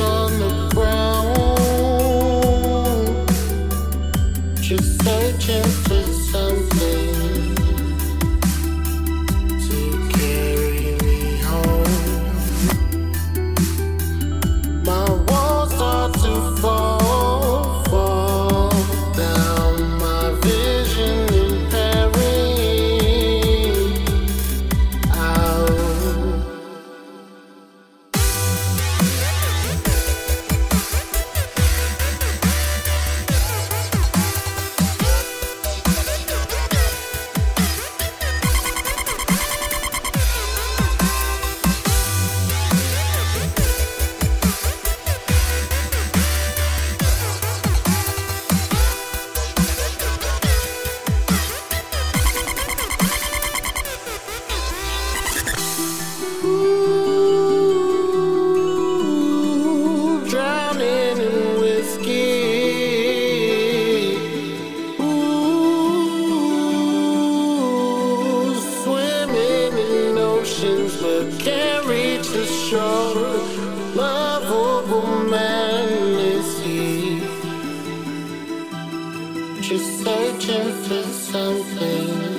on the ground. Just searching for something. can't reach the shore. Love of a man is he. Just searching for something.